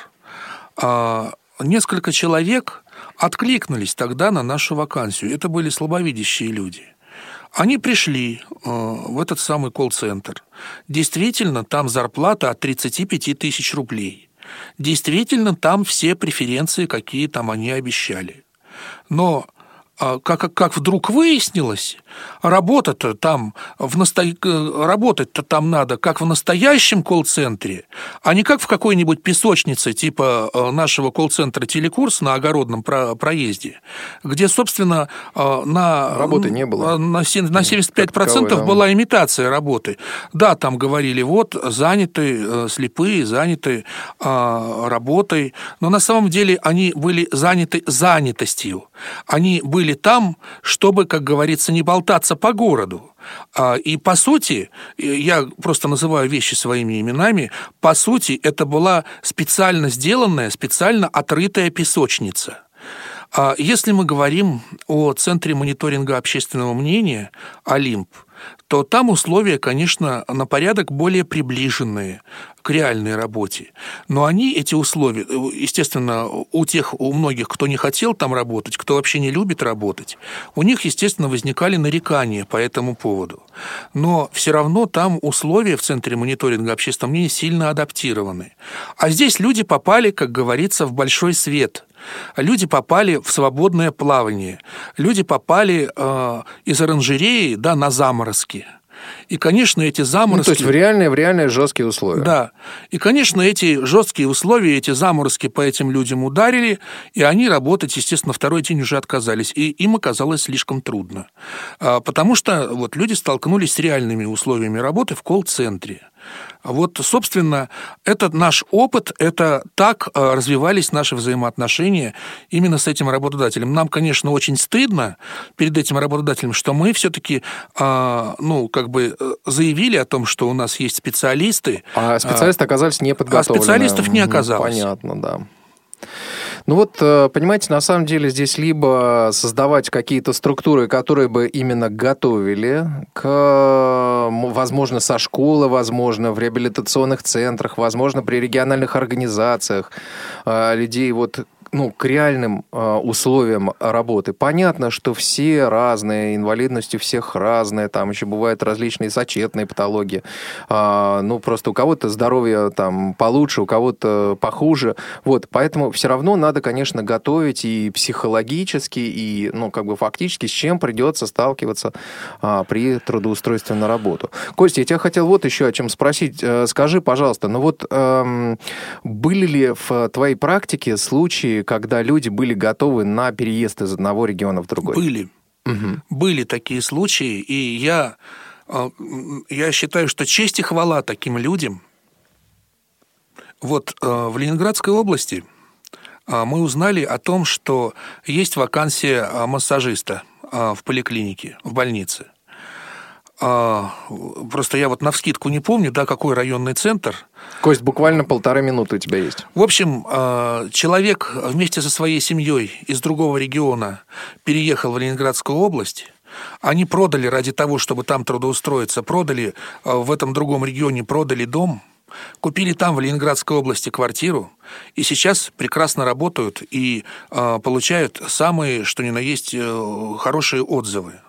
А, несколько человек откликнулись тогда на нашу вакансию. Это были слабовидящие люди. Они пришли в этот самый колл-центр. Действительно, там зарплата от 35 тысяч рублей – Действительно, там все преференции, какие там они обещали. Но как, как вдруг выяснилось, работа-то там в насто... Э, работать-то там надо как в настоящем колл-центре, а не как в какой-нибудь песочнице типа э, нашего колл-центра «Телекурс» на огородном про... проезде, где, собственно, э, на... Работы не было. На, 7... на 75% таковой, да. была имитация работы. Да, там говорили, вот, заняты слепые, заняты работой, но на самом деле они были заняты занятостью. Они были были там, чтобы, как говорится, не болтаться по городу. А, и по сути, я просто называю вещи своими именами, по сути, это была специально сделанная, специально отрытая песочница. А если мы говорим о Центре мониторинга общественного мнения «Олимп», то там условия, конечно, на порядок более приближенные к реальной работе. Но они, эти условия, естественно, у тех, у многих, кто не хотел там работать, кто вообще не любит работать, у них, естественно, возникали нарекания по этому поводу. Но все равно там условия в Центре мониторинга общественного мнения сильно адаптированы. А здесь люди попали, как говорится, в большой свет – Люди попали в свободное плавание. Люди попали э, из оранжереи да, на заморозки. И, конечно, эти заморозки... Ну, то есть в реальные, в реальные жесткие условия. Да. И, конечно, эти жесткие условия, эти заморозки по этим людям ударили, и они работать, естественно, второй день уже отказались. И им оказалось слишком трудно. А, потому что вот люди столкнулись с реальными условиями работы в колл-центре. Вот, собственно, это наш опыт, это так э, развивались наши взаимоотношения именно с этим работодателем. Нам, конечно, очень стыдно перед этим работодателем, что мы все-таки, ну, как бы э, заявили о том, что у нас есть специалисты. А специалисты оказались не подготовлены. А специалистов не оказалось. Понятно, да. Ну вот, э, понимаете, на самом деле здесь либо создавать какие-то структуры, которые бы именно готовили к, возможно, со школы, возможно, в реабилитационных центрах, возможно, при региональных организациях э, людей вот ну, к реальным э, условиям работы. Понятно, что все разные, инвалидность у всех разная, там еще бывают различные сочетные патологии. Э, ну, просто у кого-то здоровье там получше, у кого-то похуже. Вот, поэтому все равно надо, конечно, готовить и психологически, и, ну, как бы фактически, с чем придется сталкиваться э, при трудоустройстве на работу. Костя, я тебя хотел вот еще о чем спросить. Э, скажи, пожалуйста, ну вот э, были ли в твоей практике случаи, когда люди были готовы на переезд из одного региона в другой? Были. Угу. Были такие случаи, и я, э, я считаю, что честь и хвала таким людям. Вот э, в Ленинградской области э, мы узнали о том, что есть вакансия массажиста в поликлинике, в больнице. А, просто я вот на вскидку не помню, да, какой районный центр. Кость, буквально полторы минуты у тебя есть. В общем, а, человек вместе со своей семьей из другого региона переехал в Ленинградскую область. Они продали ради того, чтобы там трудоустроиться, продали а, в этом другом регионе, продали дом, купили там, в Ленинградской области, квартиру, и сейчас прекрасно работают и получают самые, что ни на есть, э, хорошие отзывы.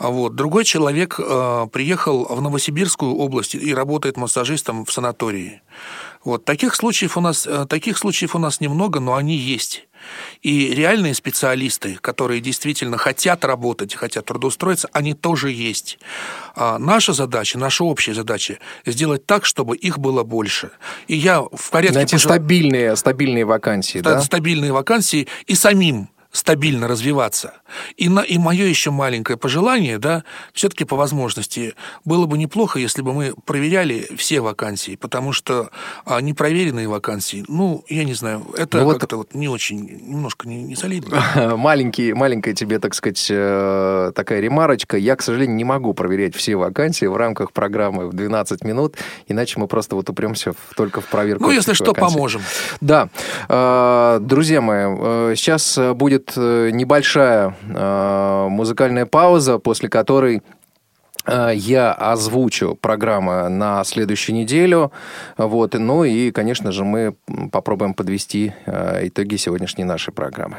А вот. Другой человек э, приехал в Новосибирскую область и работает массажистом в санатории. Вот. Таких, случаев у нас, э, таких случаев у нас немного, но они есть. И реальные специалисты, которые действительно хотят работать, хотят трудоустроиться, они тоже есть. А наша задача, наша общая задача сделать так, чтобы их было больше. И я в порядке... Найти пожел... стабильные, стабильные вакансии, да? Стабильные вакансии и самим стабильно развиваться. И, на, и мое еще маленькое пожелание, да, все-таки по возможности, было бы неплохо, если бы мы проверяли все вакансии, потому что а, непроверенные вакансии, ну, я не знаю, это ну, как-то вот... вот не очень, немножко не, не солидно. Маленький, маленькая тебе, так сказать, э, такая ремарочка. Я, к сожалению, не могу проверять все вакансии в рамках программы в 12 минут, иначе мы просто вот упремся в, только в проверку. Ну, если что, вакансий. поможем. Да. Э, друзья мои, э, сейчас будет будет э, небольшая э, музыкальная пауза, после которой э, я озвучу программу на следующую неделю. Вот. Ну и, конечно же, мы попробуем подвести итоги сегодняшней нашей программы.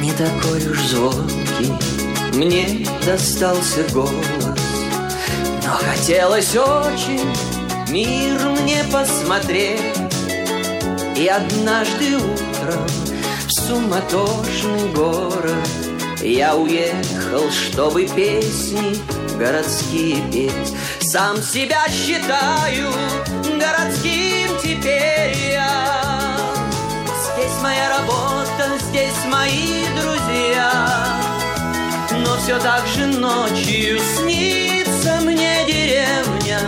Не такой уж звонкий мне достался голос. Но хотелось очень мир мне посмотреть. И однажды утром в суматошный город Я уехал, чтобы песни городские петь. Сам себя считаю городским теперь я. Здесь моя работа, здесь мои друзья все так же ночью снится мне деревня.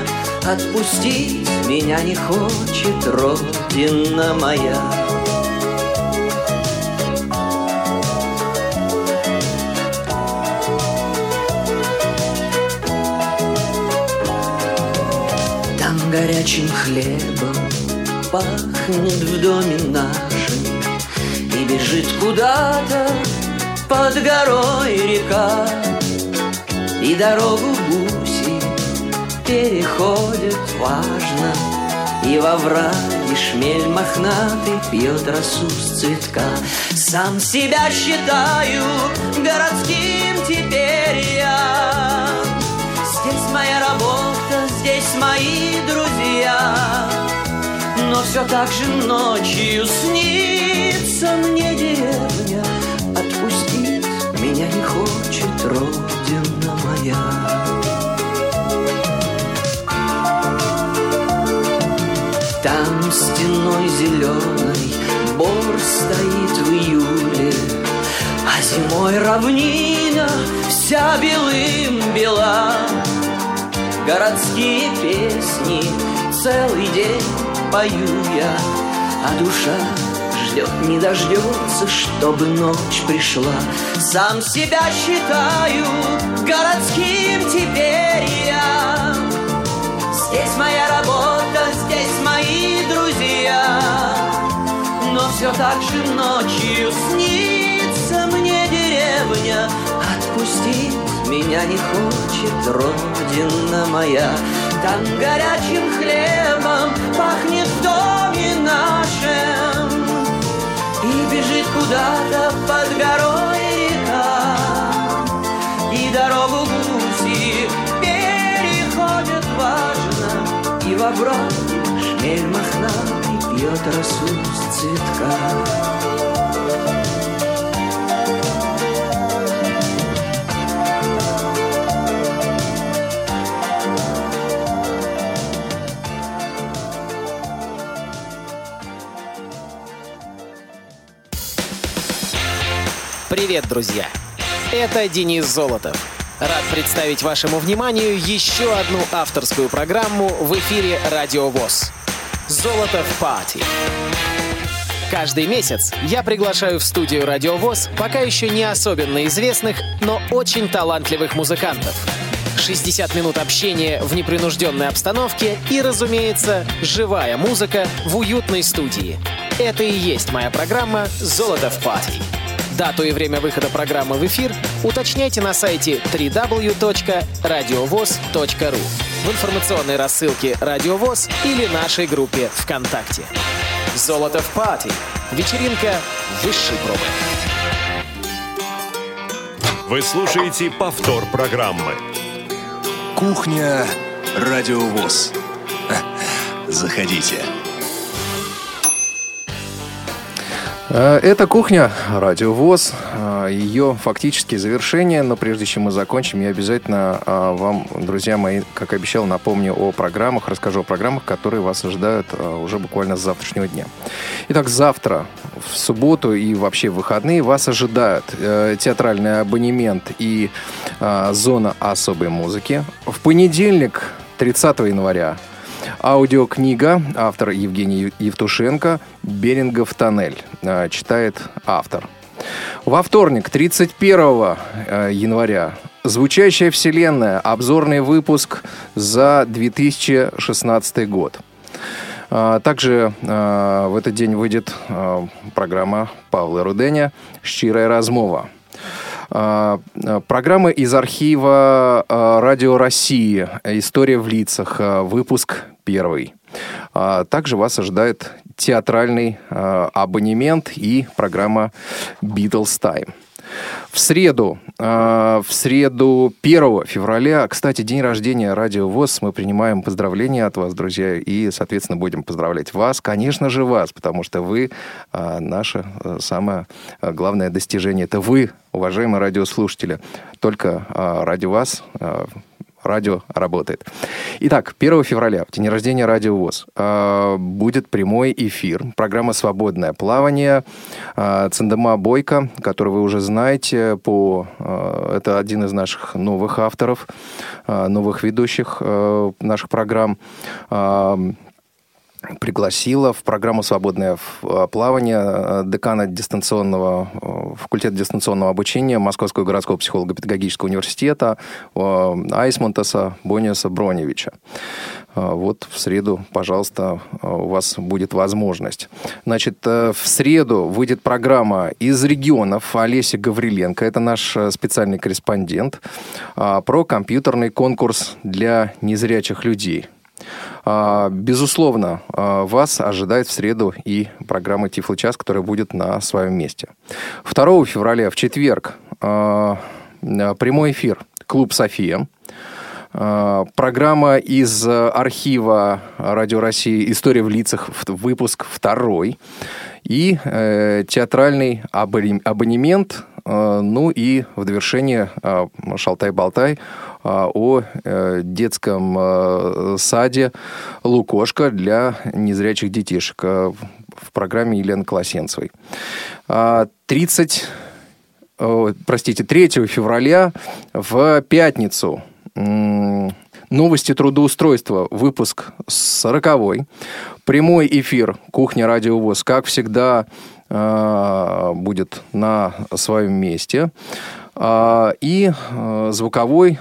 Отпустить меня не хочет родина моя. Там горячим хлебом пахнет в доме нашем И бежит куда-то под горой река И дорогу гуси переходят важно. И во враге шмель мохнатый пьет росу с цветка. Сам себя считаю городским теперь я. Здесь моя работа, здесь мои друзья. Но все так же ночью снится мне деревня Родина моя. Там стеной зеленой Бор стоит в июле, А зимой равнина вся белым бела. Городские песни целый день пою я, А душа ждет, не дождется, чтобы ночь пришла. Сам себя считаю городским теперь я. Здесь моя работа, здесь мои друзья. Но все так же ночью снится мне деревня. Отпустить меня не хочет родина моя. Там горячим хлебом пахнет в доме нашем бежит куда-то под горой река. И дорогу гуси переходят важно. И во враге шмель мохнатый пьет росу с цветка Привет, друзья! Это Денис Золотов. Рад представить вашему вниманию еще одну авторскую программу в эфире Радио ВОЗ. «Золотов Пати». Каждый месяц я приглашаю в студию Радио ВОЗ пока еще не особенно известных, но очень талантливых музыкантов. 60 минут общения в непринужденной обстановке и, разумеется, живая музыка в уютной студии. Это и есть моя программа «Золотов Пати». Дату и время выхода программы в эфир уточняйте на сайте www.radiovoz.ru в информационной рассылке «Радио ВОЗ» или нашей группе ВКонтакте. «Золотов Пати» — вечеринка высшей пробы. Вы слушаете повтор программы. Кухня Радио ВОЗ. Заходите. Это кухня Радио ВОЗ, э, ее фактически завершение, но прежде чем мы закончим, я обязательно э, вам, друзья мои, как обещал, напомню о программах, расскажу о программах, которые вас ожидают уже буквально с завтрашнего дня. Итак, завтра, в субботу и вообще в выходные вас ожидают театральный абонемент и зона особой музыки. В понедельник, 30 января, Аудиокнига, автор Евгений Евтушенко, «Берингов тоннель», э, читает автор. Во вторник, 31 э, января, «Звучащая вселенная», обзорный выпуск за 2016 год. Э, Также в этот день выйдет программа Павла Руденя «Щирая размова». А, Программы из архива Радио России. История в лицах. Выпуск первый. А, Также вас ожидает театральный а, абонемент и программа Beatles Time. В среду, э, в среду 1 февраля, кстати, день рождения Радио ВОЗ, мы принимаем поздравления от вас, друзья, и, соответственно, будем поздравлять вас, конечно же, вас, потому что вы наше самое главное достижение. Это вы, уважаемые радиослушатели. Только э, ради вас радио работает. Итак, 1 февраля, день рождения Радио ВОЗ, э, будет прямой эфир. Программа «Свободное плавание». Э, Цендема Бойко, которую вы уже знаете, по, э, это один из наших новых авторов, новых ведущих наших программ. Пригласила в программу «Свободное э, плавание» э, декана дистанционного, э, факультета дистанционного обучения Московского городского психолого-педагогического университета Айсмонтаса Бониуса Броневича. Вот в среду, пожалуйста, у вас будет возможность. Значит, в среду выйдет программа из регионов Олеся Гавриленко, это наш специальный корреспондент, про компьютерный конкурс для незрячих людей. А, Безусловно, а, вас ожидает в среду и программа «Тифло час», которая будет на своем месте. 2 февраля, в четверг, а, прямой эфир «Клуб София». Программа из архива Радио России «История в лицах», выпуск второй. И э, театральный абоне- абонемент, э, ну и в довершение э, «Шалтай-болтай» о э, детском э, саде «Лукошка» для незрячих детишек э, в программе Елены Колосенцевой. А, 30 простите, 3 февраля в пятницу новости трудоустройства, выпуск 40 Прямой эфир «Кухня Радио ВОЗ», как всегда, будет на своем месте. И звуковой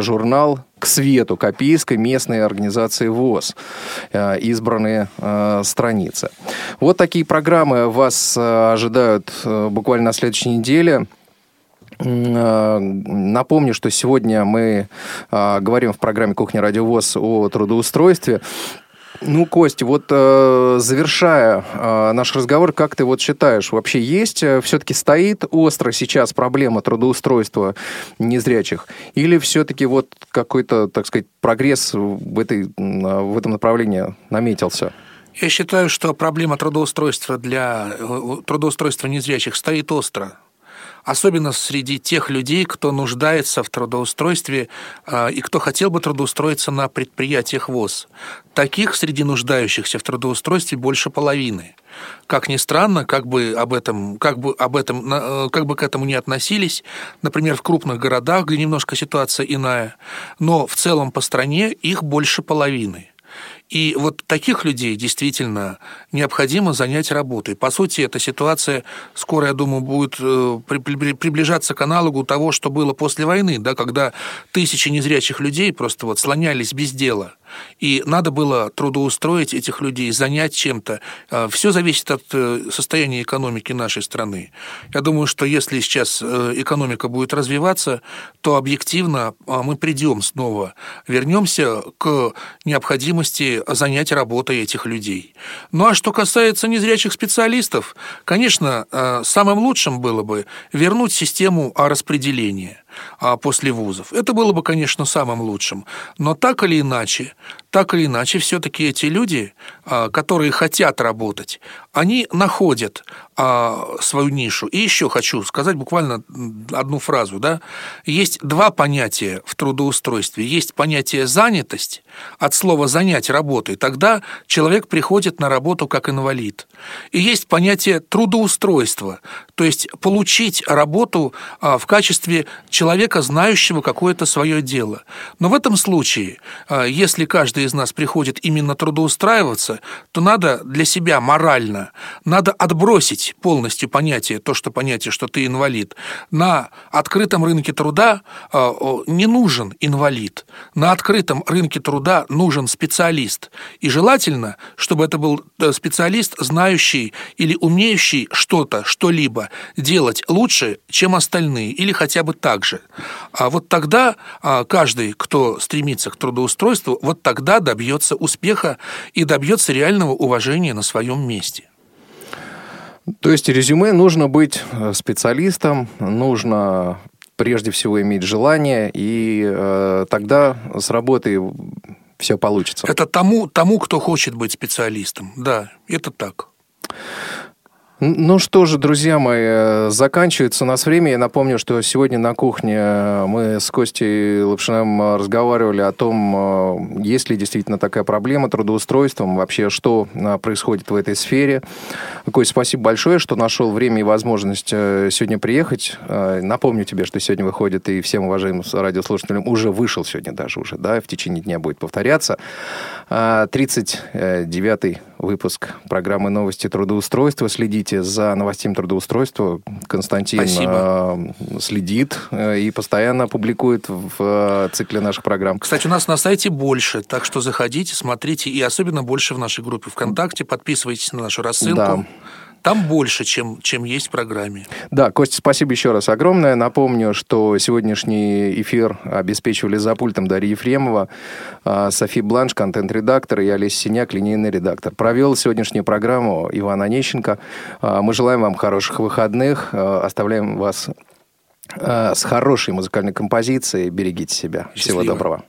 журнал к свету Копейской местной организации ВОЗ, избранные страницы. Вот такие программы вас ожидают буквально на следующей неделе. Напомню, что сегодня мы говорим в программе «Кухня Радио ВОЗ» о трудоустройстве. Ну, Костя, вот э, завершая э, наш разговор, как ты вот считаешь, вообще есть, э, все-таки стоит остро сейчас проблема трудоустройства незрячих? Или все-таки вот какой-то, так сказать, прогресс в, этой, в этом направлении наметился? Я считаю, что проблема трудоустройства для э, трудоустройства незрячих стоит остро особенно среди тех людей, кто нуждается в трудоустройстве э, и кто хотел бы трудоустроиться на предприятиях ВОЗ. Таких среди нуждающихся в трудоустройстве больше половины. Как ни странно, как бы об этом, как бы об этом, э, как бы к этому не относились, например, в крупных городах, где немножко ситуация иная, но в целом по стране их больше половины. И вот таких людей действительно необходимо занять работой. По сути, эта ситуация скоро, я думаю, будет э, приближаться к аналогу того, что было после войны, да, когда тысячи незрячих людей просто вот слонялись без дела. И надо было трудоустроить этих людей, занять чем-то. А, Все зависит от э, состояния экономики нашей страны. Я думаю, что если сейчас э, экономика будет развиваться, то объективно а, мы придем снова, вернемся к необходимости занять работой этих людей. Ну а что касается незрячих специалистов, конечно, э, самым лучшим было бы вернуть систему распределения а, после вузов. Это было бы, конечно, самым лучшим. Но так или иначе, так или иначе, все-таки эти люди, а, которые хотят работать, они находят а, свою нишу. И еще хочу сказать буквально одну фразу. Да? Есть два понятия в трудоустройстве. Есть понятие занятость, от слова занять работой. Тогда человек приходит на работу как инвалид. И есть понятие трудоустройства, то есть получить работу а, в качестве человека, знающего какое-то свое дело. Но в этом случае, если каждый из нас приходит именно трудоустраиваться, то надо для себя морально, надо отбросить полностью понятие, то, что понятие, что ты инвалид. На открытом рынке труда а, не нужен инвалид. На открытом рынке труда нужен специалист. И желательно, чтобы это был э, специалист, знающий или умеющий что-то, что-либо делать лучше, чем остальные, или хотя бы так же. А вот тогда а, каждый, кто стремится к трудоустройству, вот тогда добьется успеха и добьется реального уважения на своем месте. То есть резюме нужно быть э, специалистом, нужно прежде всего иметь желание, и э, тогда с работой все получится. Это тому, тому, кто хочет быть специалистом. Да, это так. Ну что же, друзья мои, заканчивается у нас время. Я напомню, что сегодня на кухне мы с Костей Лапшиным разговаривали о том, есть ли действительно такая проблема трудоустройством, вообще что происходит в этой сфере. Кость, спасибо большое, что нашел время и возможность э, сегодня приехать. Э, напомню тебе, что сегодня выходит и всем уважаемым радиослушателям уже вышел сегодня даже уже, да, в течение дня будет повторяться. 39-й а, выпуск программы «Новости трудоустройства». Следите за новостями трудоустройства. Константин Спасибо. Э, следит э, и постоянно публикует в э, цикле наших программ. Кстати, у нас на сайте больше, так что заходите, смотрите, и особенно больше в нашей группе ВКонтакте. Подписывайтесь на нашу рассылку. Да. Там больше, чем, чем есть в программе. Да, Костя, спасибо еще раз огромное. Напомню, что сегодняшний эфир обеспечивали за пультом Дарья Ефремова, а, Софи Бланш, контент-редактор, и Олеся Синяк, линейный редактор. Провел сегодняшнюю программу Иван Онищенко. А, мы желаем вам хороших выходных. А, оставляем вас с хорошей музыкальной композицией. Берегите себя. Счастливо. Всего доброго.